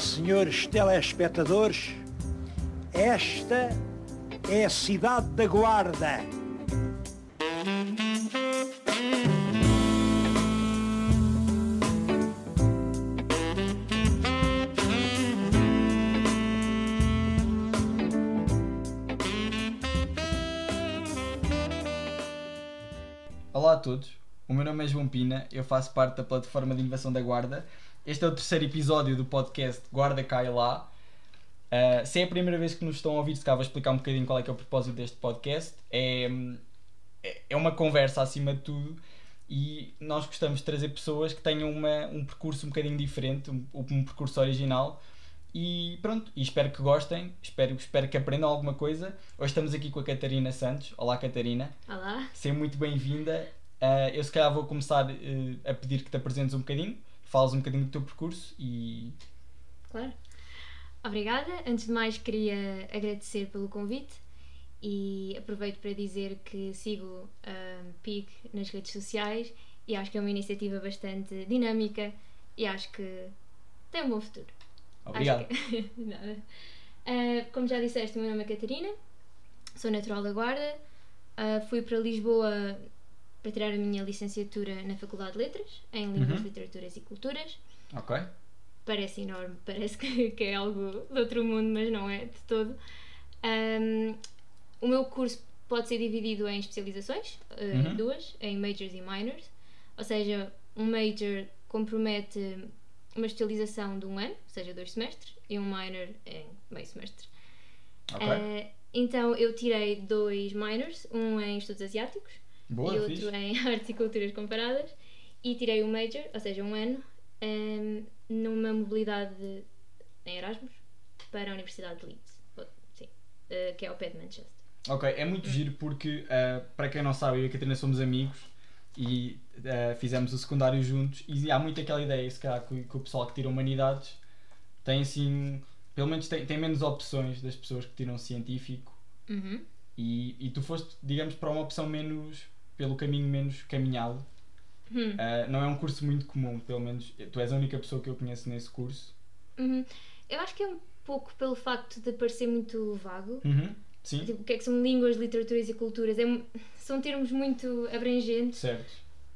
senhores telespectadores, esta é a cidade da Guarda. Olá a todos, o meu nome é João Pina, eu faço parte da plataforma de inovação da Guarda. Este é o terceiro episódio do podcast Guarda Cai Lá. Uh, se é a primeira vez que nos estão a ouvir, se cá vou explicar um bocadinho qual é que é o propósito deste podcast. É, é uma conversa acima de tudo e nós gostamos de trazer pessoas que tenham uma, um percurso um bocadinho diferente, um, um percurso original. E pronto, e espero que gostem, espero, espero que aprendam alguma coisa. Hoje estamos aqui com a Catarina Santos. Olá, Catarina. Olá. Seja muito bem-vinda. Uh, eu se calhar vou começar uh, a pedir que te apresentes um bocadinho, fales um bocadinho do teu percurso e. Claro. Obrigada. Antes de mais, queria agradecer pelo convite e aproveito para dizer que sigo um, PIG nas redes sociais e acho que é uma iniciativa bastante dinâmica e acho que tem um bom futuro. Obrigado. Que... Nada. Uh, como já disseste, o meu nome é Catarina, sou natural da Guarda, uh, fui para Lisboa para tirar a minha licenciatura na Faculdade de Letras, em Línguas, Uhum. Literaturas e Culturas. Ok? Parece enorme, parece que, que é algo de outro mundo, mas não é de todo. Um, o meu curso pode ser dividido em especializações, uh, Uhum. duas, em majors e minors. Ou seja, um major compromete uma especialização de um ano, ou seja, dois semestres, e um minor em meio semestre. Ok. Uh, então eu tirei dois minors, um em estudos asiáticos Boa, e outro fixe. em artes e culturas comparadas, e tirei um major, ou seja, um ano, em, numa mobilidade de- em Erasmus para a Universidade de Leeds, Ou- sim, uh, que é ao pé de Manchester. Ok, é muito giro porque, uh, para quem não sabe, eu e a Catarina somos amigos e uh, fizemos o secundário juntos e há muito aquela ideia, se calhar, que, que o pessoal que tira humanidades tem assim, pelo menos tem, tem menos opções das pessoas que tiram científico Uhum. e, e tu foste, digamos, para uma opção menos, pelo caminho menos caminhado. Hum. Uh, não é um curso muito comum, pelo menos tu és a única pessoa que eu conheço nesse curso. Uhum. Eu acho que é um pouco pelo facto de parecer muito vago. Uhum. Sim, Tipo, o que é que são línguas, literaturas e culturas? É são termos muito abrangentes. certo.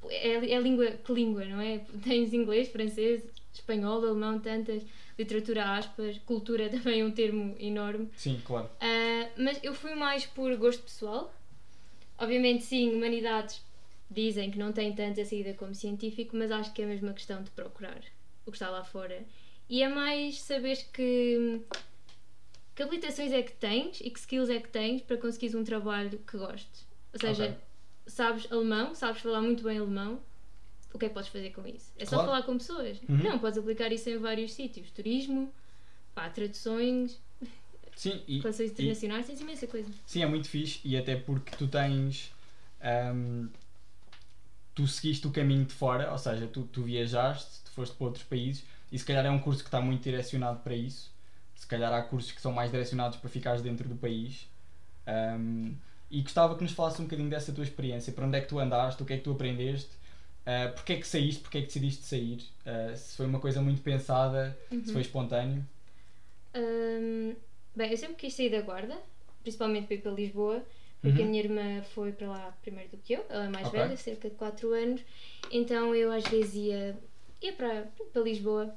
É, é língua, que língua, não é? Tens inglês, francês, espanhol, alemão, tantas, literatura, aspas, cultura também é um termo enorme. Sim, claro. Ah, mas eu fui mais por gosto pessoal. Obviamente, sim, humanidades dizem que não tem tanta saída como científico, mas acho que é mesmo a questão de procurar o que está lá fora. E é mais saberes que, que habilitações é que tens e que skills é que tens para conseguires um trabalho que gostes. Ou seja, Ok. sabes alemão, sabes falar muito bem alemão, o que é que podes fazer com isso? É só Claro. falar com pessoas. Uhum. Não, podes aplicar isso em vários sítios. Turismo, pá, traduções, Sim, e, relações e- internacionais, tens imensa coisa. Sim, é muito fixe e até porque tu tens. ahm, tu seguiste o caminho de fora, ou seja, tu, tu viajaste, tu foste para outros países e se calhar é um curso que está muito direcionado para isso. Se calhar há cursos que são mais direcionados para ficares dentro do país. Ahm, e gostava que nos falasse um bocadinho dessa tua experiência, para onde é que tu andaste, o que é que tu aprendeste, ah, porque é que saíste, porque é que decidiste sair, Ah, se foi uma coisa muito pensada, se foi espontâneo. Hum, bem, eu sempre quis sair da guarda, principalmente para ir para Lisboa, porque Uhum. a minha irmã foi para lá primeiro do que eu, ela é mais Ok. velha, cerca de 4 anos, então eu às vezes ia, ia para, para Lisboa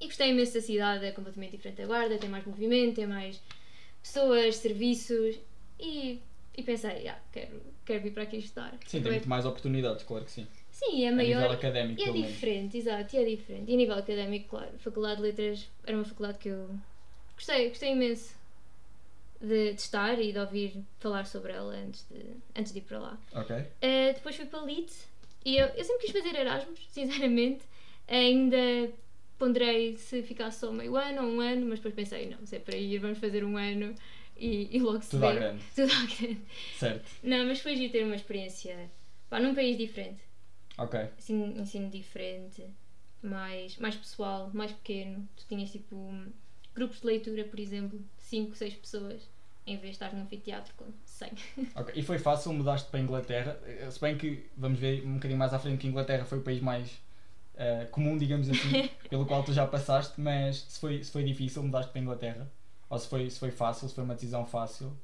e gostei imenso da cidade, é completamente diferente da guarda, tem mais movimento, tem mais pessoas, serviços e, e pensei, ah, quero, quero vir para aqui estudar. Sim, tem muito mais oportunidades, claro que sim. Sim, é A maior. nível académico, E é diferente, exato, e é diferente. E a nível académico, claro, Faculdade de Letras era uma faculdade que eu gostei, gostei imenso de, de estar e de ouvir falar sobre ela antes de, antes de ir para lá. Ok. Eh, depois fui para Leeds e eu, eu sempre quis fazer Erasmus, sinceramente. Ainda ponderei se ficasse só meio ano ou um ano, mas depois pensei, não, se é para ir, vamos fazer um ano e, e logo se Tudo à vê. grande. Tudo à grande. Certo. Não, mas foi giro ter uma experiência pá, num país diferente Ok. ensino, ensino diferente, mais, mais pessoal, mais pequeno. Tu tinhas tipo grupos de leitura, por exemplo, 5, 6 pessoas, em vez de estar num anfiteatro com 100. Ok, E foi fácil, mudaste para a Inglaterra, eh, se bem que vamos ver um bocadinho mais à frente que a Inglaterra foi o país mais uh, comum, digamos assim, pelo qual tu já passaste, mas se foi, se foi difícil, mudaste para a Inglaterra, ou se foi, se foi fácil, se foi uma decisão fácil,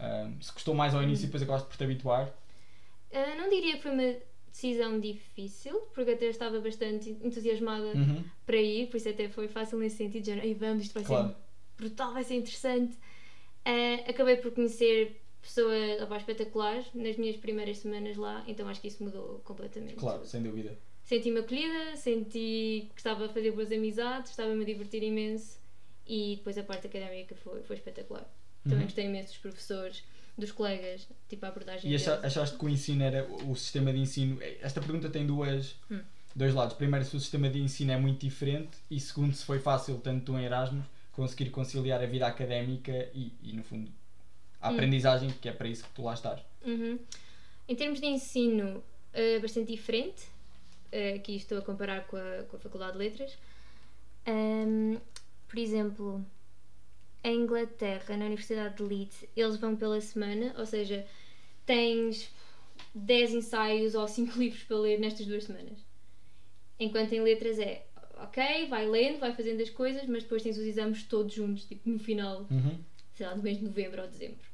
um, se custou mais ao início e depois acabaste por te habituar. Uh, não diria que foi uma decisão difícil, porque até estava bastante entusiasmada Uhum. para ir, por isso até foi fácil nesse sentido, género, "Ei, vamos, isto vai Claro. ser brutal, vai ser interessante. Uh, acabei por conhecer pessoas opá, espetaculares nas minhas primeiras semanas lá, então acho que isso mudou completamente. Claro, sem dúvida. Senti-me acolhida, senti que estava a fazer boas amizades, estava-me a divertir imenso e depois a parte académica foi, foi espetacular. Também Uhum. gostei imenso dos professores, dos colegas, tipo a abordagem E acha- deles. achaste que o ensino era o sistema de ensino? Esta pergunta tem duas, Hum. dois lados. Primeiro, se o sistema de ensino é muito diferente, e segundo, se foi fácil, tanto tu em Erasmus, conseguir conciliar a vida académica e, e no fundo, a Hum. aprendizagem, que é para isso que tu lá estás. Uhum. Em termos de ensino, eh, bastante diferente. Eh, aqui estou a comparar com a, com a Faculdade de Letras. Ahm, por exemplo, em Inglaterra, na Universidade de Leeds, eles vão pela semana, ou seja, tens 10 ensaios ou 5 livros para ler nestas duas semanas. Enquanto em letras é, ok, vai lendo, vai fazendo as coisas, mas depois tens os exames todos juntos, tipo no final Uhum. sei lá, do mês de novembro ou dezembro.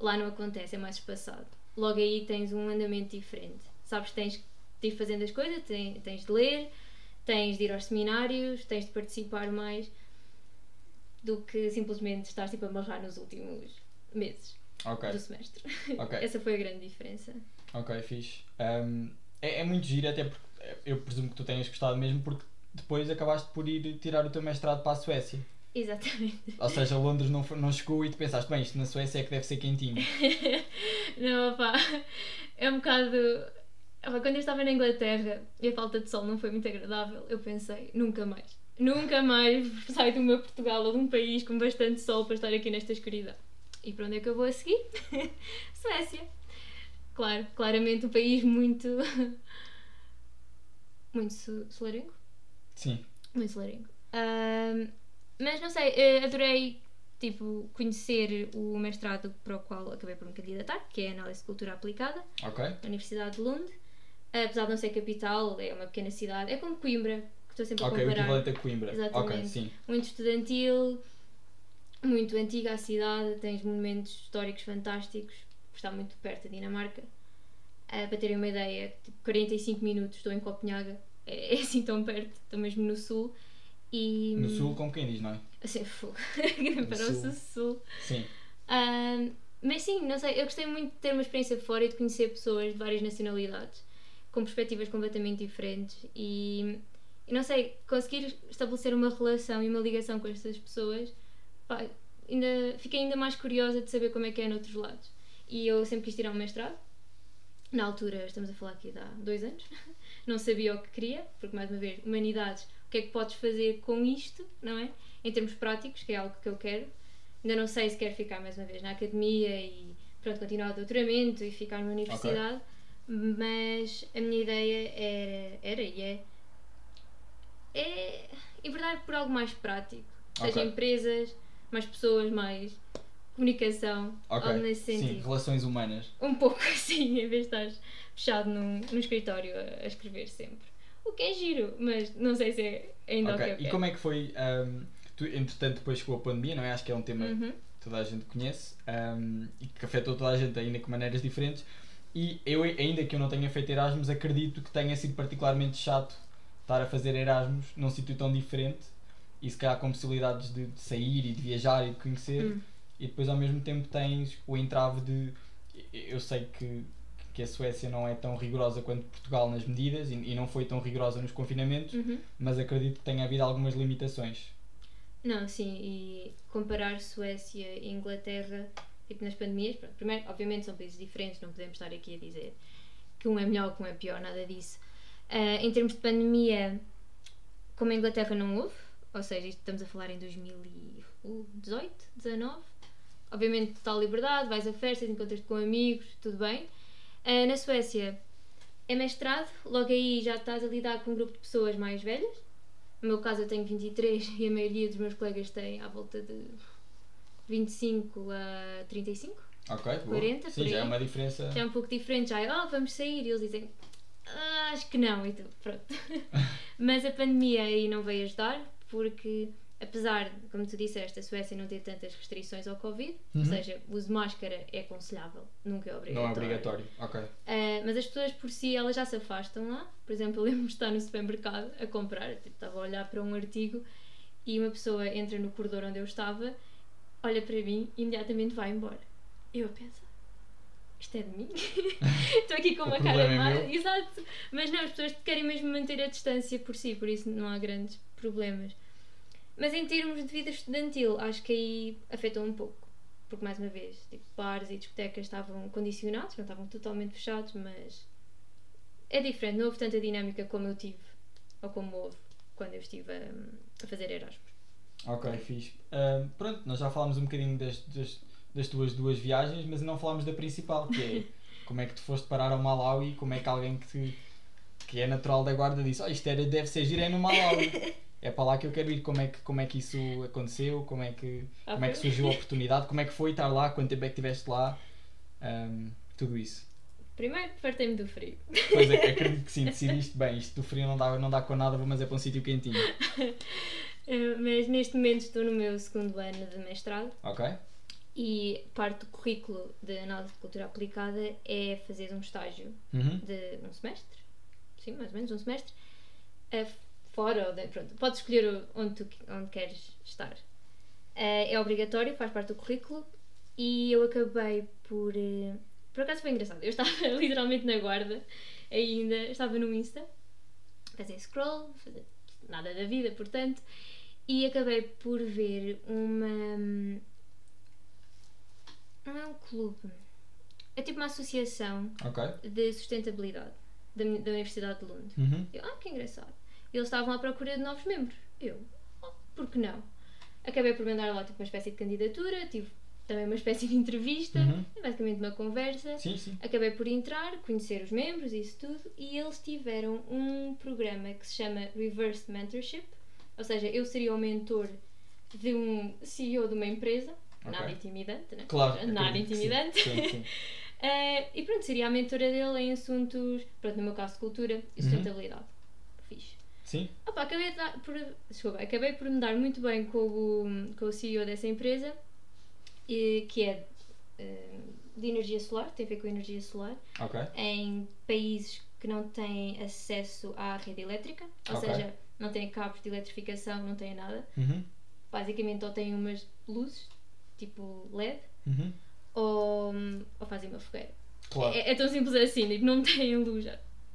Lá não acontece, é mais espaçado. Logo aí tens um andamento diferente. Sabes tens de ir fazendo as coisas, tens, tens de ler, tens de ir aos seminários, tens de participar mais do que simplesmente estar tipo, a amarrar nos últimos meses Ok, do semestre. ok. Essa foi a grande diferença. Ok, fixe. Um, é, é muito giro, até porque eu presumo que tu tenhas gostado mesmo, porque depois acabaste por ir tirar o teu mestrado para a Suécia. Exatamente. Ou seja, Londres não, não chegou e tu pensaste, bem, isto na Suécia é que deve ser quentinho. não, opá, é um bocado. quando eu estava na Inglaterra e a falta de sol não foi muito agradável, eu pensei, nunca mais. Nunca mais saio do meu Portugal ou de um país com bastante sol para estar aqui nesta escuridão. E para onde é que eu vou a seguir? Suécia. Claro, claramente um país muito. muito so- solarengo. Sim. Muito solarengo. Mas não sei, eh, adorei tipo, conhecer o mestrado para o qual acabei por me candidatar, que é Análise de Cultura Aplicada, Ok. na Universidade de Lund. Apesar de não ser capital, é uma pequena cidade. É como Coimbra, estou sempre Ok, a o comparar. equivalente a Coimbra. Exatamente. Ok, sim. Muito estudantil, muito antiga a cidade, tens monumentos históricos fantásticos, está muito perto da Dinamarca. Ah, para terem uma ideia, tipo, 45 minutos estou em Copenhaga, é, é assim tão perto, estou mesmo no sul. E, No sul, como quem diz, não é? Assim, fogo. para sul. o sul. Sim. Ahm, mas sim, não sei, eu gostei muito de ter uma experiência fora e de conhecer pessoas de várias nacionalidades, com perspectivas completamente diferentes e, e não sei, conseguir estabelecer uma relação e uma ligação com estas pessoas, pá, ainda, fiquei ainda mais curiosa de saber como é que é noutros lados. E eu sempre quis tirar um mestrado, na altura, estamos a falar aqui de há dois anos, não sabia o que queria, porque mais uma vez, humanidades, o que é que podes fazer com isto, não é? Em termos práticos, que é algo que eu quero. Ainda não sei se quero ficar mais uma vez na academia e pronto, continuar o doutoramento e ficar na universidade, mas a minha ideia era, era e é, é enverdar por algo mais prático. Seja Ok. empresas, mais pessoas, mais comunicação, Ok. algo nesse Sim, sentido. relações humanas. Um pouco assim, em vez de estar fechado num, num escritório a, a escrever sempre. O que é giro, mas não sei se é ainda o que eu quero. E como é que foi? ahm, tu, entretanto, depois chegou a pandemia, não é? Acho que é um tema Uhum. que toda a gente conhece ahm, e que afetou toda a gente, ainda com maneiras diferentes. E eu, ainda que eu não tenha feito Erasmus, acredito que tenha sido particularmente chato estar a fazer Erasmus num sítio tão diferente e se calhar com possibilidades de, de sair e de viajar e de conhecer. Hum. E depois ao mesmo tempo tens o entrave de. Eu sei que, que a Suécia não é tão rigorosa quanto Portugal nas medidas e, e não foi tão rigorosa nos confinamentos, Uhum. mas acredito que tenha havido algumas limitações. Não, sim, e comparar Suécia e Inglaterra, tipo nas pandemias, primeiro, obviamente são países diferentes, não podemos estar aqui a dizer que um é melhor, que um é pior, nada disso. Ah, em termos de pandemia, como a Inglaterra não houve, ou seja, estamos a falar em 2018, 19, obviamente total liberdade, vais a festas, encontras-te com amigos, tudo bem. Ah, na Suécia é mestrado, logo aí já estás a lidar com um grupo de pessoas mais velhas. No meu caso eu tenho 23 e a maioria dos meus colegas tem à volta de 25 a 35. Ok, boa. 40, Sim, por já é uma diferença. Já é um pouco diferente, já é, oh, vamos sair, e eles dizem, ah, acho que não, e tu, pronto. Mas a pandemia aí não veio ajudar, porque apesar, como tu disseste, a Suécia não ter tantas restrições ao Covid, Uhum. ou seja, o uso de máscara é aconselhável, nunca é Não obrigatório. é obrigatório. Ok. Uh, mas as pessoas por si elas já se afastam lá. Por exemplo, eu lembro-me de estar no supermercado a comprar, tipo, estava a olhar para um artigo e uma pessoa entra no corredor onde eu estava, olha para mim e imediatamente vai embora. Eu a pensar, isto é de mim? Estou aqui com O uma cara é má. meu. Exato. Mas não, as pessoas querem mesmo manter a distância por si, por isso não há grandes problemas. Mas em termos de vida estudantil, acho que aí afetou um pouco. Porque, mais uma vez, tipo, bares e discotecas estavam condicionados, não estavam totalmente fechados, mas é diferente, não houve tanta dinâmica como eu tive, ou como houve quando eu estive a, a fazer Erasmus. Ok, fixe. Ahm, pronto, nós já falámos um bocadinho das, das, das tuas duas viagens, mas não falámos da principal, que é como é que tu foste parar ao Malawi, como é que alguém que, te- que é natural da guarda disse, oh, isto era, deve ser giro, é no Malawi. É para lá que eu quero ir, como é que, como é que isso aconteceu, como é que, Ah, como é que surgiu a oportunidade, como é que foi estar lá, quanto tempo é que estiveste lá, ahm, tudo isso. Primeiro, fartei-me do frio. Pois é, acredito que sim, decidiste bem, isto do frio não dá, não dá com nada, mas é para um sítio quentinho. Eh, Mas neste momento estou no meu segundo ano de mestrado Ok? E parte do currículo de análise de cultura aplicada é fazer um estágio Uhum. de um semestre, sim, mais ou menos um semestre, eh, fora, ou de, pronto, podes escolher onde, tu, onde queres estar. Eh, é obrigatório, faz parte do currículo e eu acabei por. eh, por acaso foi engraçado, eu estava literalmente na guarda ainda, estava no Insta, fazer scroll, fazer nada da vida, portanto, e acabei por ver uma. Não é um clube, é tipo uma associação Ok. de sustentabilidade da, da Universidade de Lund. Uhum. Eu, ah, que engraçado. Eles estavam à procura de novos membros. Eu, oh, por que não? Acabei por mandar lá tipo, uma espécie de candidatura, tive também uma espécie de entrevista, Uhum. basicamente uma conversa. Sim, sim. Acabei por entrar, conhecer os membros e isso tudo, e eles tiveram um programa que se chama Reverse Mentorship, ou seja, eu seria o mentor de um CEO de uma empresa, Nada intimidante, né? Claro. Nada sim. intimidante. Sim, sim. Eh, e pronto, seria a mentora dele em assuntos, pronto, no meu caso, de cultura Uhum. e sustentabilidade. Fixe. Sim? Opa, acabei, de por, desculpa, acabei por me dar muito bem com o, com o CEO dessa empresa, e, que é eh, de energia solar, tem a ver com energia solar, Ok. em países que não têm acesso à rede elétrica, ou Ok. seja, não têm cabos de eletrificação, não têm nada. Uhum. Basicamente, ou têm umas luzes, tipo LED, Uhum. ou, ou fazem uma fogueira. Claro. É, é tão simples assim, tipo, não têm luz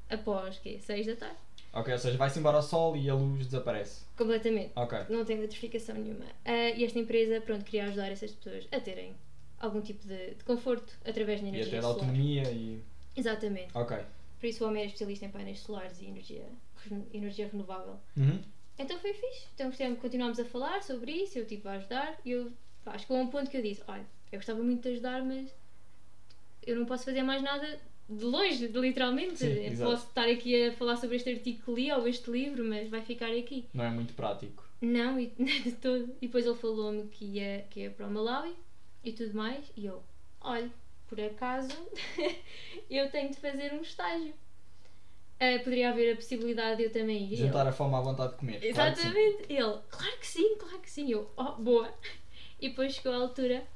após quê? 6 da tarde. Ok, ou seja, vai-se embora o sol e a luz desaparece. Completamente. Ok. Não tem eletrificação nenhuma. Ah, e esta empresa, pronto, queria ajudar essas pessoas a terem algum tipo de, de conforto através da E energia até de solar. autonomia e. Exatamente. Ok. Por isso o homem é especialista em painéis solares e energia, energia renovável. Uhum. Então foi fixe. Então continuámos a falar sobre isso, eu tipo a ajudar e eu pá, acho que houve um ponto que eu disse, olha, eu gostava muito de ajudar, mas eu não posso fazer mais nada de longe, literalmente. Sim, Eu exato. posso estar aqui a falar sobre este artigo que li ou este livro, mas vai ficar aqui. Não é muito prático. Não, e, de todo. E depois ele falou-me que ia, que ia para o Malawi e tudo mais. E eu, olha, por acaso eu tenho de fazer um estágio. Ah, poderia haver a possibilidade de eu também ir. Juntar a fome à vontade de comer. claro. Exatamente. Ele, claro que sim, claro que sim. Eu, oh, boa. E depois chegou a altura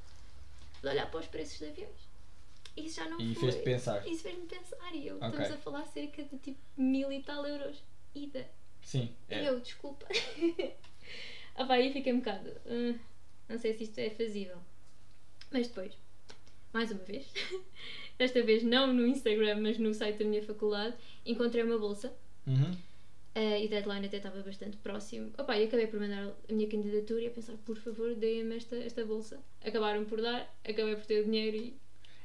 de olhar para os preços de aviões. Isso já não E foi. fez-te pensar. Isso fez-me pensar. E eu, Ok. estamos a falar cerca de tipo mil e tal euros. Ida. Sim. E É. eu, desculpa. ah, pá, aí fiquei um bocado. "Ah, não sei se isto é fazível. Mas depois, mais uma vez, desta vez não no Instagram, mas no site da minha faculdade, encontrei uma bolsa. Uhum. Ah, e deadline até estava bastante próximo. Opa, e acabei por mandar a minha candidatura e a pensar, por favor, deem-me esta, esta bolsa. Acabaram por dar, acabei por ter o dinheiro e.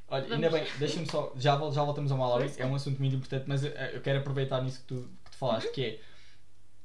Olha, Vamos. ainda bem, deixa-me só, já, vol- já voltamos ao Malawi, é um assunto muito importante, mas eu, eu quero aproveitar nisso que tu, que tu falaste, que é,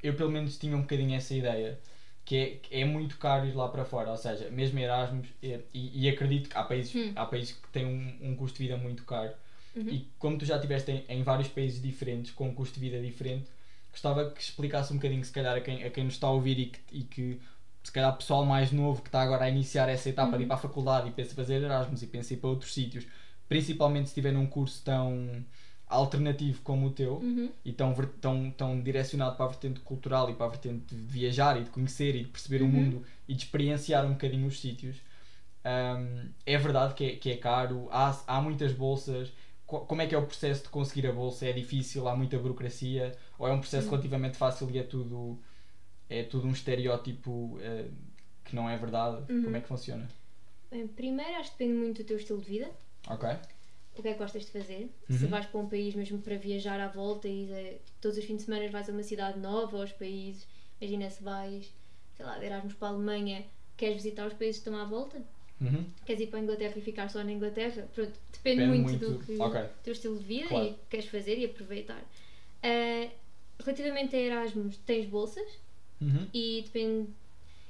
eu pelo menos tinha um bocadinho essa ideia, que é, que é muito caro ir lá para fora, ou seja, mesmo Erasmus, e, e, e acredito que há países, Hum. há países que têm um, um custo de vida muito caro, Uhum. e como tu já estiveste em, em vários países diferentes, com um custo de vida diferente, gostava que explicasse um bocadinho, se calhar, a quem, a quem nos está a ouvir e que, e que se calhar pessoal mais novo que está agora a iniciar essa etapa de ir para a faculdade e pensa fazer Erasmus e pensa ir para outros sítios, principalmente se estiver num curso tão alternativo como o teu Uhum. e tão, tão, tão direcionado para a vertente cultural e para a vertente de viajar e de conhecer e de perceber o Uhum. mundo e de experienciar um bocadinho os sítios, hum, é verdade que é, que é caro, há, há muitas bolsas. Co- Como é que é o processo de conseguir a bolsa? É difícil? Há muita burocracia? Ou é um processo Uhum. relativamente fácil e é tudo, é tudo um estereótipo eh, que não é verdade? Uhum. Como é que funciona? Bem, primeiro acho que depende muito do teu estilo de vida. Ok? o que é que gostas de fazer. Uhum. Se vais para um país mesmo para viajar à volta e eh, todos os fins de semana vais a uma cidade nova aos países, imagina se vais, sei lá, de Erasmus para a Alemanha, queres visitar os países que estão à volta, Uhum. queres ir para a Inglaterra e ficar só na Inglaterra, pronto, depende, Depende muito, muito- do que ok. do teu estilo de vida Claro. e o que queres fazer e aproveitar. Eh, relativamente a Erasmus, tens bolsas Uhum. e, depende,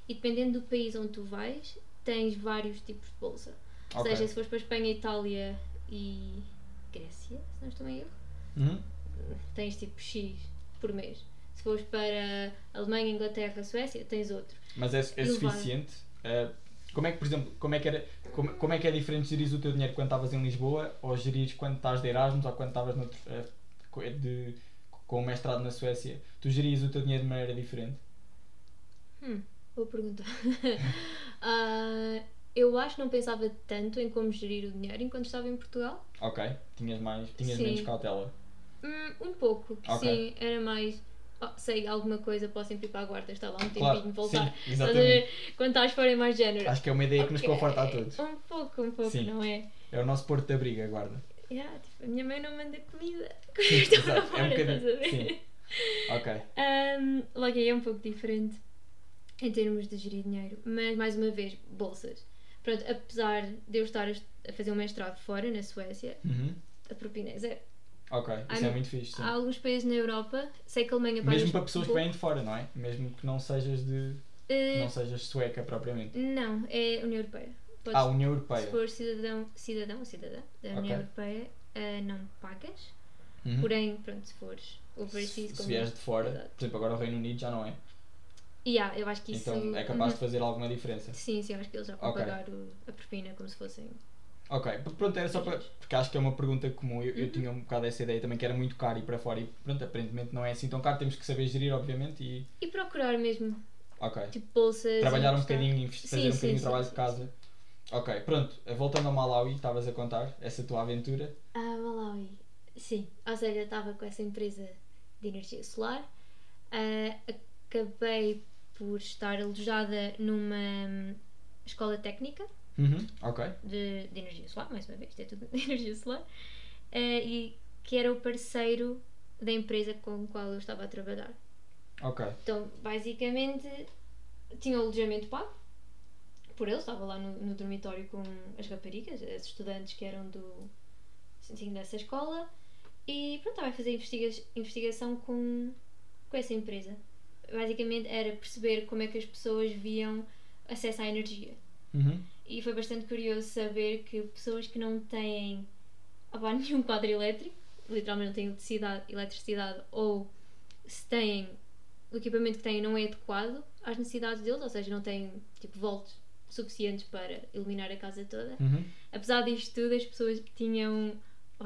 e dependendo do país onde tu vais, tens vários tipos de bolsa. Ou seja, se fores para Espanha, Itália e Grécia, se não estou em erro, Uhum. tens tipo X por mês. Se fores para Alemanha, Inglaterra, Suécia, tens outro. Mas é, é suficiente? Uh, como é que, por exemplo, como é que, era, como, como é que é diferente gerir o teu dinheiro quando estavas em Lisboa ou gerir quando estás de Erasmus ou quando estavas uh, de, com o mestrado na Suécia? Tu gerias o teu dinheiro de maneira diferente? Hum, boa pergunta. Ah, eu acho que não pensava tanto em como gerir o dinheiro enquanto estava em Portugal. Ok, tinhas, mais, tinhas Sim. menos cautela. Hum, um pouco, Ok. sim, era mais. oh, sei alguma coisa, posso sempre ir para a guarda, está lá um tempinho Claro, de voltar. sim, exatamente. ver? Quando estás fora é mais género. Acho que é uma ideia que nos conforta a todos. Um pouco, um pouco, Sim. não é? É o nosso porto de abrigo, guarda. Yeah, tipo, a minha mãe não manda comida. Sim, Estou para exato, é um fora, estás a ver? Sim. Ok. Um, logo aí é um pouco diferente em termos de gerir dinheiro, mas mais uma vez, bolsas. Pronto, apesar de eu estar a fazer um mestrado fora, na Suécia, Uhum. a propina é zero. Ok, isso Há- é muito fixe. sim. Há alguns países na Europa, sei que a Alemanha paga Mesmo para pessoas que pouco- vêm de fora, não é? Mesmo que não sejas de. que Eh, não sejas sueca propriamente. não, é União Europeia. Podes- Ah, União se Europeia. for cidadão, cidadão ou cidadã da União Ok. Europeia, eh, não pagas. Uhum. Porém, pronto, se fores overseas se, se vieres de fora, Exato. por exemplo, agora o Reino Unido já não é. E há, eu acho que isso. Então é capaz Uhum. de fazer alguma diferença. Sim, sim, eu acho que eles já vão Ok. pagar o- a propina como se fossem. Ok, pronto, era só para. Porque acho que é uma pergunta comum. Eu, eu Uhum. tinha um bocado essa ideia também que era muito caro ir para fora e pronto, aparentemente não é assim tão caro. Temos que saber gerir, obviamente, e. E procurar mesmo, Ok. tipo, bolsas. Trabalhar um bocadinho, fazer Sim, um sim, bocadinho de sim, trabalho sim, de casa. Ok, pronto, voltando ao Malawi, estavas a contar essa tua aventura. Ah, Malawi. Sim, ou seja, estava com essa empresa de energia solar. Ah, acabei por estar alojada numa hum, escola técnica Uhum. De, de energia solar, mais uma vez, isto é tudo de energia solar, ah, e que era o parceiro da empresa com a qual eu estava a trabalhar. Ok. Então, basicamente, tinha o alojamento pago por eles, estava lá no, no dormitório com as raparigas, as estudantes que eram do assim, dessa escola, e pronto, estava a fazer investiga investigação com, com essa empresa. Basicamente era perceber como é que as pessoas viam acesso à energia. Uhum. E foi bastante curioso saber que pessoas que não têm opá, nenhum quadro elétrico, literalmente não têm eletricidade, eletricidade ou se têm o equipamento que têm não é adequado às necessidades deles, ou seja, não têm tipo volts suficientes para iluminar a casa toda. Uhum. Apesar disto tudo, as pessoas tinham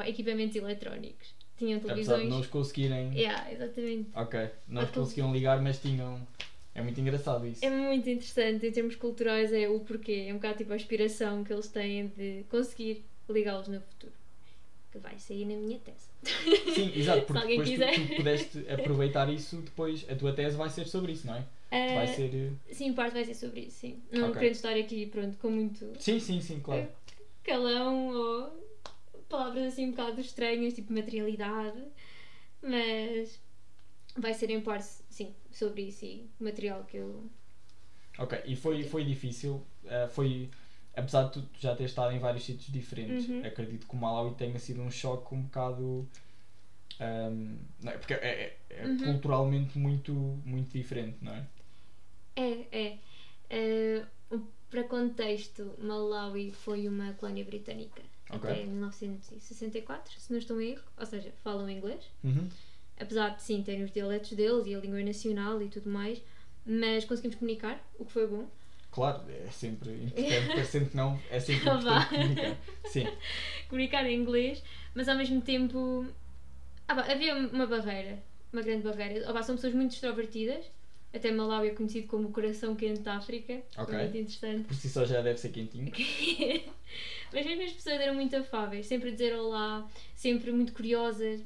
equipamentos eletrónicos, tinham Apesar de televisões. não os conseguirem. Yeah, exatamente. Ok, não os conseguiam ligar, mas tinham. É muito engraçado isso. É muito interessante em termos culturais, é o porquê, é um bocado tipo a aspiração que eles têm de conseguir ligá-los no futuro. Que vai sair na minha tese. Sim, exato, porque depois quiser. tu, tu pudeste aproveitar isso depois. A tua tese vai ser sobre isso, não é? Ah, Vai ser. eh, Sim, parte vai ser sobre isso, sim. Não Ok. querendo estar aqui, pronto, com muito Sim, sim, sim, claro. calão ou palavras assim um bocado estranhas, tipo materialidade, mas vai ser em parte, sim, sobre isso e o material que eu. Ok, e foi, foi difícil. eh, foi. Apesar de tu já ter estado em vários sítios diferentes, Uhum. acredito que o Malawi tenha sido um choque um bocado. ahm, não é? Porque é, é- é Uhum. culturalmente muito, muito diferente, não é? É, é. Um- para contexto, Malawi foi uma colónia britânica Ok. até 1964, se não estou em erro, ou seja, falam inglês. Uhum. apesar de sim terem os dialetos deles e a língua nacional e tudo mais, mas conseguimos comunicar, o que foi bom. Claro, é sempre importante, parecendo que não, é sempre vá. importante comunicar. Sim, Comunicar em inglês, mas ao mesmo tempo Ah, pá, havia uma barreira, uma grande barreira. Ah, pá, são pessoas muito extrovertidas. Até Malawi é conhecido como o coração quente da África. Ok. Muito interessante. Por si só já deve ser quentinho. Mas mesmo as pessoas eram muito afáveis, sempre a dizer olá, sempre muito curiosas.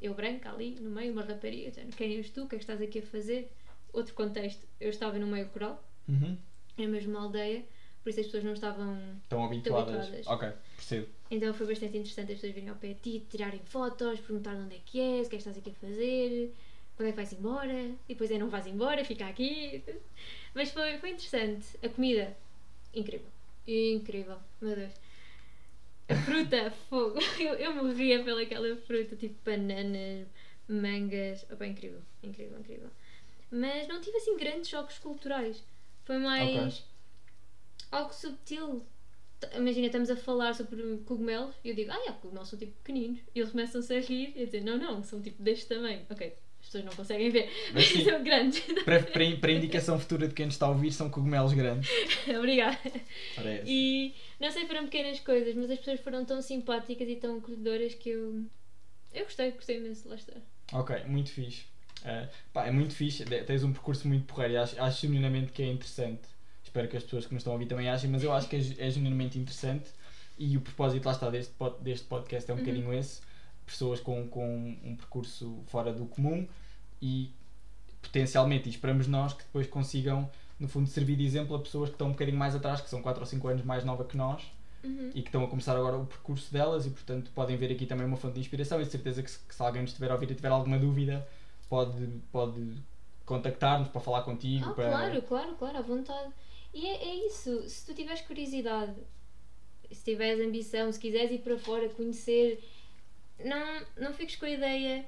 Eu branca ali no meio, uma rapariga, dizendo, quem és tu? O que é que estás aqui a fazer? Outro contexto, eu estava no meio rural, Uhum. mesmo uma aldeia, por isso as pessoas não estavam. Estão habituadas. habituadas. Ok, percebo. Então foi bastante interessante as pessoas virem ao pé de ti, tirarem fotos, perguntar onde é que és, o que é que estás aqui a fazer, quando é que vais embora, e depois é não vais embora, fica aqui. Mas foi, foi interessante. A comida, incrível. Incrível, meu Deus. A fruta, fogo. Eu, eu morria pelaquela fruta, tipo bananas, mangas. Opa, incrível, incrível, incrível. Mas não tive assim grandes choques culturais. Foi mais algo subtil. Imagina, estamos a falar sobre cogumelos e eu digo, ah, é, cogumelos são tipo pequeninos. E eles começam-se a rir e a dizer, não, não, são tipo deste tamanho. Ok, as pessoas não conseguem ver, Mas mas sim. são grandes. Para, para, para indicação futura de quem nos está a ouvir, são cogumelos grandes. Obrigada. Parece. E não sei, foram pequenas coisas, mas as pessoas foram tão simpáticas e tão acolhedoras que eu. Eu gostei, gostei imenso de lá estar. Ok, muito fixe. Eh, pá, é muito fixe, tens um percurso muito porreiro e acho, acho genuinamente que é interessante. Espero que as pessoas que nos estão a ouvir também achem, mas eu acho que é, é genuinamente interessante e o propósito lá está deste, pod- deste podcast é um Uhum. bocadinho esse. Pessoas com, com um percurso fora do comum e potencialmente, e esperamos nós, que depois consigam, no fundo, servir de exemplo a pessoas que estão um bocadinho mais atrás, que são 4 ou 5 anos mais nova que nós Uhum. e que estão a começar agora o percurso delas e portanto podem ver aqui também uma fonte de inspiração e de certeza que se, que se alguém nos estiver a ouvir e tiver alguma dúvida pode, pode contactar-nos para falar contigo Ah, para... claro, claro, claro, à vontade. E é, é isso, se tu tiveres curiosidade, se tiveres ambição, se quiseres ir para fora, conhecer, não, não fiques com a ideia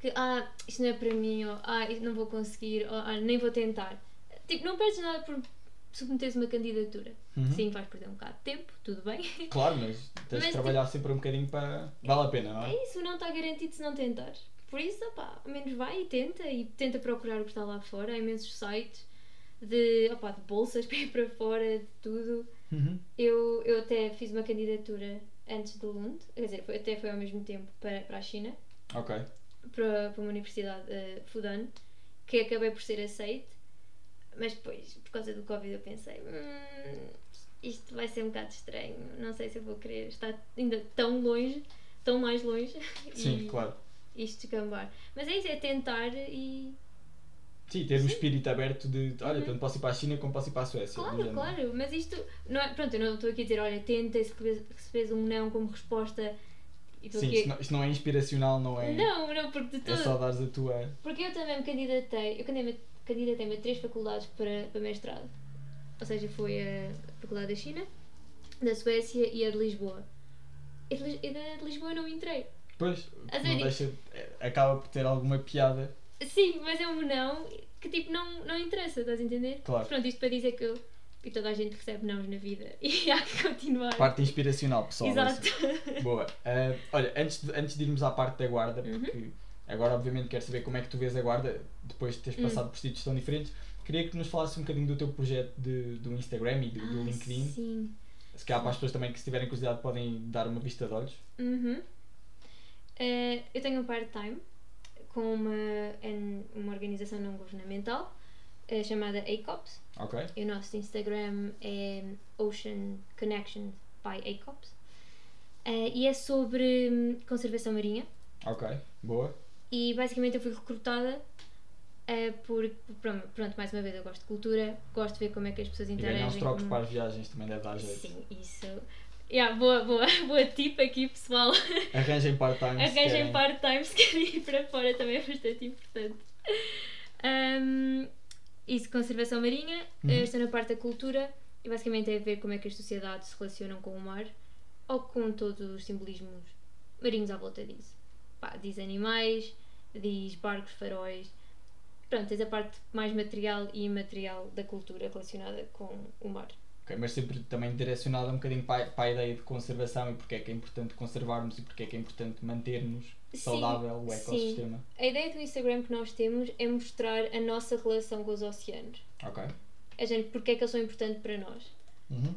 que ah, isto não é para mim, ou ah, não vou conseguir, ou ah, nem vou tentar. Tipo, não perdes nada por submeteres uma candidatura. Uhum. Sim, vais perder um bocado de tempo, tudo bem. claro, mas tens de trabalhar sempre um bocadinho para vale a pena, não é? É isso, não está garantido se não tentares. Por isso, opá, ao menos vai e tenta e tenta procurar o que está lá fora. Há imensos sites de, opá, de bolsas para ir para fora, de tudo. Uhum. Eu, eu até fiz uma candidatura antes do Lund, quer dizer, foi, até foi ao mesmo tempo para, para a China, ok para, para uma universidade, uh, Fudan, que acabei por ser aceite. Mas depois, por causa do Covid, eu pensei: "Hum, isto vai ser um bocado estranho. Não sei se eu vou querer estar ainda tão longe, tão mais longe. sim, e claro Isto descambar. Mas é isso, é tentar e. sim, ter o espírito aberto de olha, Uhum. tanto posso ir para a China como posso ir para a Suécia Claro, claro, mas isto. Não é, pronto, eu não estou aqui a dizer: olha, tenta, se recebes um não como resposta. E sim, aqui. isto não, isto não é inspiracional não é, Não, não, porque de é todo. só dares a tua Porque eu também me candidatei, eu candidatei- candidatei-me a três faculdades para, para mestrado. Ou seja, foi a Faculdade da China, da Suécia e a de Lisboa. E da de Lisboa eu não entrei. pois, não deixa, é- acaba por ter alguma piada Sim, mas é um não que tipo não, não interessa, estás a entender? Claro. Pronto, isto para dizer que eu e toda a gente recebe nãos na vida e há que continuar. parte inspiracional pessoal Exato. Boa. Ah, olha, antes de, antes de irmos à parte da guarda, Uhum. porque agora obviamente quero saber como é que tu vês a guarda, depois de teres Hum. passado por sítios tão diferentes, queria que nos falasses um bocadinho do teu projeto de, do Instagram e do, do Ah, LinkedIn. Sim. Se calhar para as pessoas também que se tiverem curiosidade podem dar uma vista de olhos. Uhum. Eh, eu tenho um part-time com uma, uma organização não governamental eh, chamada ACOPS. Ok? E o nosso Instagram é Ocean Connection by ACOPS. Eh, e é sobre hum, conservação marinha. Ok. Boa. E basicamente eu fui recrutada eh, por. Pronto, pronto, mais uma vez, eu gosto de cultura, gosto de ver como é que as pessoas E interagem. ganhar uns trocos com- para as viagens também deve dar jeito. Sim, isso. Yeah, boa, boa, boa tip aqui, pessoal. Arranjem part-time. Arranjem part-time se querem ir para fora, também é bastante importante. Um, isso, conservação marinha, Uhum. eh, estou na parte da cultura e basicamente é ver como é que as sociedades se relacionam com o mar ou com todos os simbolismos marinhos à volta disso. Pá, diz animais, diz barcos, faróis. Pronto, tens a parte mais material e imaterial da cultura relacionada com o mar. Ok, mas sempre também direcionada um bocadinho para, a- para a ideia de conservação e porque é que é importante conservarmos e porque é que é importante mantermos Sim, saudável o sim. ecossistema. A ideia do Instagram que nós temos é mostrar a nossa relação com os oceanos. Ok. A gente, porque é que eles são importantes para nós. Uhum.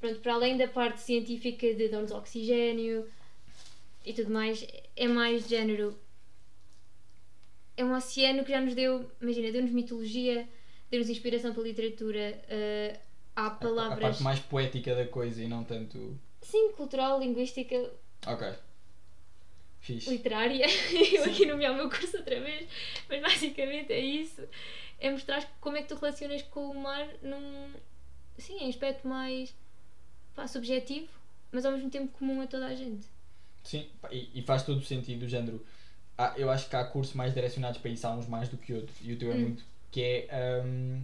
Pronto, para além da parte científica de dão-nos oxigênio e tudo mais, é mais de género é um oceano que já nos deu, imagina, deu-nos mitologia, deu-nos inspiração para a literatura. eh, há A- A palavras. parte mais poética da coisa e não tanto. Sim, cultural, linguística, Ok. Fixe. literária. Eu aqui nomear o meu curso outra vez, mas basicamente é isso. É mostrar como é que tu relacionas com o mar num. Sim, em aspecto mais. pá, subjetivo, mas ao mesmo tempo comum a toda a gente. Sim, e, e faz todo o sentido, do género. há- eu acho que há cursos mais direcionados para isso, há uns mais do que outros, e o teu é Hum. muito. que é. hum,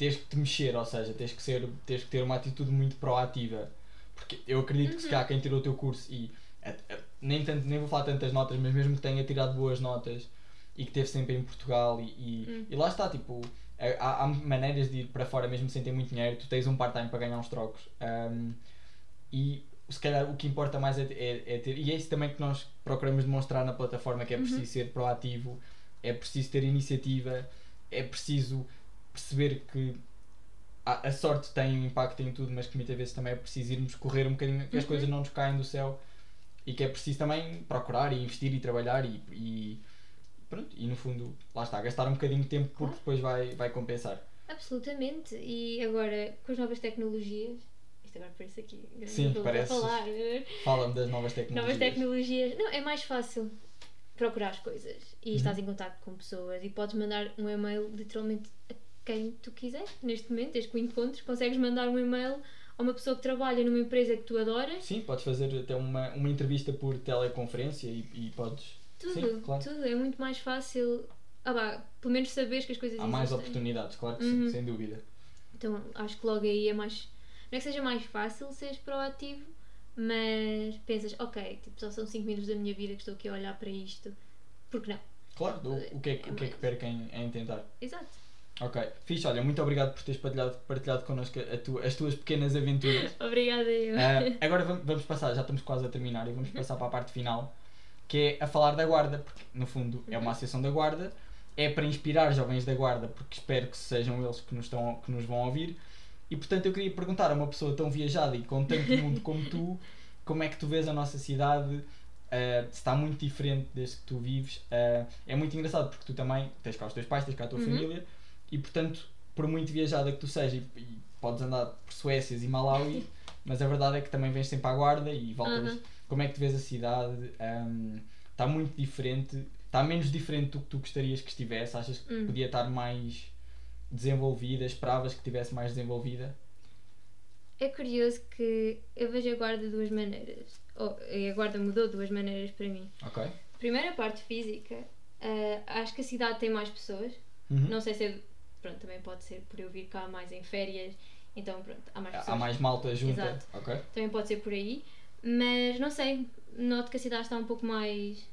tens que te mexer, ou seja, tens que, ser, tens que ter uma atitude muito proativa. Porque eu acredito que se Uhum. calhar quem tirou o teu curso e. a- a- nem, tanto, nem vou falar tantas notas, mas mesmo que tenha tirado boas notas e que esteve sempre em Portugal e, e, Hum. e lá está, tipo. Há, há maneiras de ir para fora mesmo sem ter muito dinheiro, tu tens um part-time para ganhar uns trocos. hum, e se calhar o que importa mais é, é- é ter. E é isso também que nós procuramos demonstrar na plataforma: que é Uhum. preciso ser proativo, é preciso ter iniciativa, é preciso perceber que a, a sorte tem um impacto em tudo, mas que muitas vezes também é preciso irmos correr um bocadinho, que as Uhum. coisas não nos caem do céu e que é preciso também procurar e investir e trabalhar e, e pronto, e no fundo, lá está, gastar um bocadinho de tempo porque Claro. depois vai, vai compensar. Absolutamente. E agora, com as novas tecnologias. Isto agora parece aqui. Sim, parece. falar. Fala-me das novas tecnologias. Novas tecnologias. Não, é mais fácil procurar as coisas e Uhum. estás em contato com pessoas e podes mandar um e-mail literalmente a quem tu quiseres neste momento, desde que o encontres, consegues mandar um e-mail a uma pessoa que trabalha numa empresa que tu adoras. Sim, podes fazer até uma, uma entrevista por teleconferência e, e podes. Tudo, Sim, claro. tudo. É muito mais fácil. Ah, bah, pelo menos saberes que as coisas Há mais existem. oportunidades, claro que Uhum. sim, sem dúvida. Então acho que logo aí é mais. Não é que seja mais fácil seres proativo, mas pensas, ok, tipo, só são 5 minutos da minha vida que estou aqui a olhar para isto. Por que não? Claro, o, o que é que, o que, é que perca em, em tentar. Exato. Ok, fixe, olha, muito obrigado por teres partilhado, partilhado connosco tu- as tuas pequenas aventuras. Obrigada eu. Ah, agora vamos, vamos passar, já estamos quase a terminar e vamos passar para a parte final, que é a falar da Guarda, porque no fundo é uma associação da Guarda, é para inspirar jovens da Guarda, porque espero que sejam eles que nos, estão, que nos vão ouvir. E portanto eu queria perguntar a uma pessoa tão viajada e com tanto mundo como tu, como é que tu vês a nossa cidade? se está muito diferente desde que tu vives. Ah, é muito engraçado porque tu também tens cá os teus pais, tens cá a tua Uhum. família e portanto, por muito viajada que tu sejas e, e podes andar por Suécias e Malawi, mas a verdade é que também vens sempre à guarda e voltas. Uhum. Como é que tu vês a cidade? Está muito diferente, está menos diferente do que tu gostarias que estivesse? Achas que Hum. podia estar mais desenvolvida? Esperavas que estivesse mais desenvolvida? É curioso que eu vejo a guarda de duas maneiras. E a guarda mudou de duas maneiras para mim. Ok. Primeiro, a parte física. ah, acho que a cidade tem mais pessoas. Uhum. Não sei se é. Pronto, também pode ser por eu vir cá mais em férias. Então, pronto, há mais pessoas. Há mais malta junta. Exato. Ok. Também pode ser por aí. Mas não sei, noto que a cidade está um pouco mais.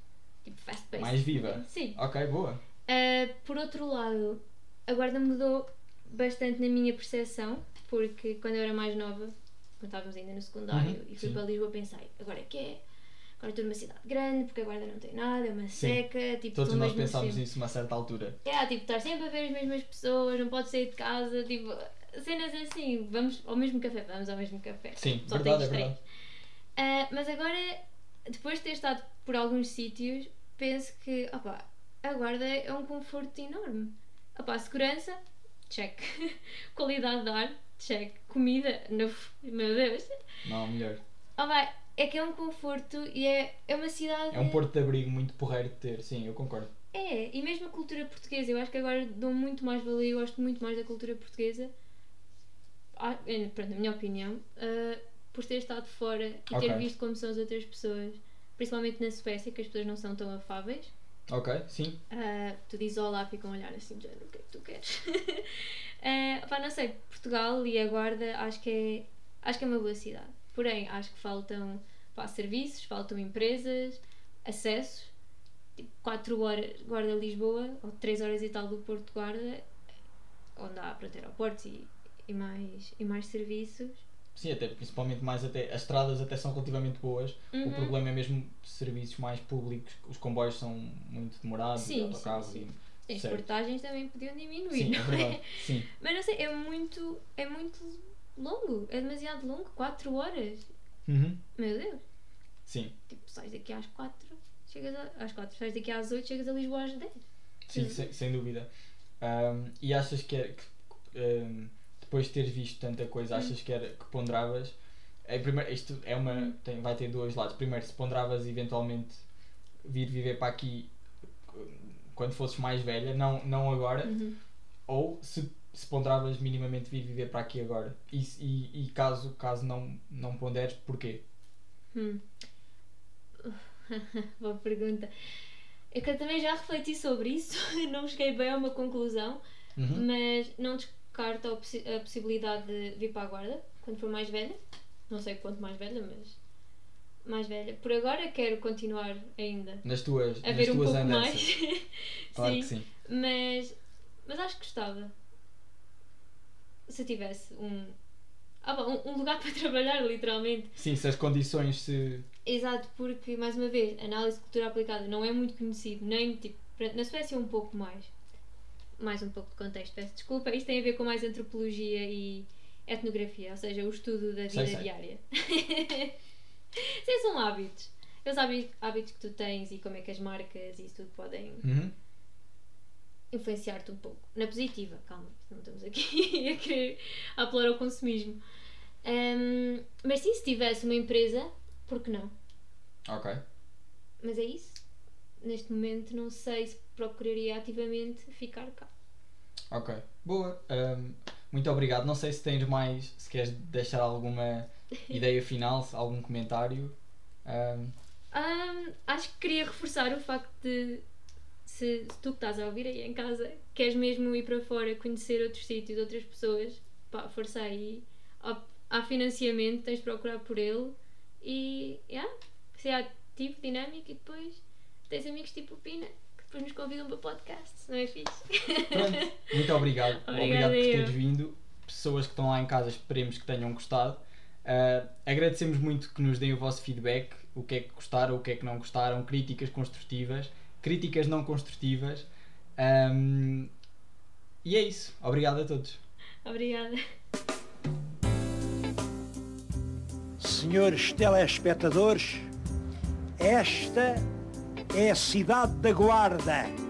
tipo, fast-paced. Mais viva. Sim. Ok, boa. Uh, por outro lado, a guarda mudou bastante na minha percepção, porque quando eu era mais nova, quando estávamos ainda no secundário, Uhum, e fui sim. para Lisboa, pensei, agora é que é? Agora estou numa cidade grande, porque a guarda não tem nada, é uma Sim. seca, tipo, Todos nós pensámos sempre- nisso a uma certa altura. É, tipo, estar sempre a ver as mesmas pessoas, não pode sair de casa, tipo, cenas assim, vamos ao mesmo café, vamos ao mesmo café. Sim, Só verdade, é verdade. Ah, mas agora, depois de ter estado por alguns sítios, penso que opa, a guarda é um conforto enorme. Opa, segurança, check. Qualidade de ar, check. Comida, no, meu Deus. Não, melhor. Opa, é que é um conforto e é, é uma cidade. É um porto de abrigo muito porreiro de ter, sim, eu concordo. É, e mesmo a cultura portuguesa, eu acho que agora dou muito mais valor e gosto muito mais da cultura portuguesa. Ah, pronto, na minha opinião, ah, por ter estado fora e Ok. ter visto como são as outras pessoas, principalmente na Suécia, que as pessoas não são tão afáveis. Ok, sim. Ah, tu dizes olá, ficam a olhar assim, género, o que é que tu queres? Ah, pá, não sei, Portugal e a Guarda acho que é, acho que é uma boa cidade. Porém, acho que faltam pá, serviços, faltam empresas, acessos. Tipo, 4 horas Guarda Lisboa, ou 3 horas e tal do Porto Guarda, onde há para ter aeroportos e, e, mais, e mais serviços. Sim, até principalmente mais até. As estradas até são relativamente boas. O Uhum. problema é mesmo serviços mais públicos, os comboios são muito demorados, Sim, e autocarros sim, e. As portagens também podiam diminuir, Sim, é não verdade. Sim. Mas não sei, é muito, é muito longo, é demasiado longo, 4 horas. Uhum. Meu Deus, Sim. tipo, sais daqui às 4, chegas a, às 4, sais daqui às 8, chegas a Lisboa às 10. Sim, Hum. sem, sem dúvida. Um, e achas que, é, que um, depois de teres visto tanta coisa, Hum. achas que, era, que ponderavas? Em primeiro, isto é uma, tem, vai ter dois lados. Primeiro, se ponderavas eventualmente vir viver para aqui quando fosses mais velha, não, não agora, Uhum. ou se, se ponderavas minimamente vir viver para aqui agora. E, e, e caso, caso não, não ponderes, porquê? Hum. Boa pergunta. É que eu também já refleti sobre isso, não cheguei bem a uma conclusão, Uhum. mas não descarto a, possi- a possibilidade de vir para a guarda quando for mais velha. Não sei quanto mais velha, mas mais velha. Por agora quero continuar ainda Nas tuas, a nas ver um tuas pouco andanças. mais. Claro sim, que sim. mas, mas acho que gostava. Se tivesse um, ah, bom, um, lugar para trabalhar, literalmente. Sim, se as condições se. Exato, porque, mais uma vez, análise de cultura aplicada não é muito conhecido, nem tipo. Na Suécia, um pouco mais. Mais um pouco de contexto, peço desculpa. Isto tem a ver com mais antropologia e etnografia, ou seja, o estudo da vida Sei, sei. diária. Sim, são hábitos. Os hábitos, hábitos que tu tens e como é que as marcas e isso tudo podem Uhum. Influenciar-te um pouco. Na positiva, calma, não estamos aqui a querer apelar ao consumismo. Ahm, mas sim, se tivesse uma empresa, por que não? Ok. Mas é isso. Neste momento não sei se procuraria ativamente ficar cá. Ok. Boa. Ahm, muito obrigado. Não sei se tens mais, se queres deixar alguma ideia final, algum comentário. Ahm, acho que queria reforçar o facto de se, se tu que estás a ouvir aí em casa queres mesmo ir para fora, conhecer outros sítios, outras pessoas, pá, força aí. Há, há financiamento, tens de procurar por ele e yeah, ser ativo, dinâmico e depois tens amigos tipo o Pina que depois nos convidam para podcast, não é fixe? pronto. Muito obrigado. Obrigada obrigado por teres vindo. Pessoas que estão lá em casa, esperemos que tenham gostado. Ah, agradecemos muito que nos deem o vosso feedback, o que é que gostaram, o que é que não gostaram, críticas construtivas, críticas não construtivas. Ahm, e é isso. Obrigado a todos. Obrigada. Senhores telespectadores, esta é a cidade da Guarda.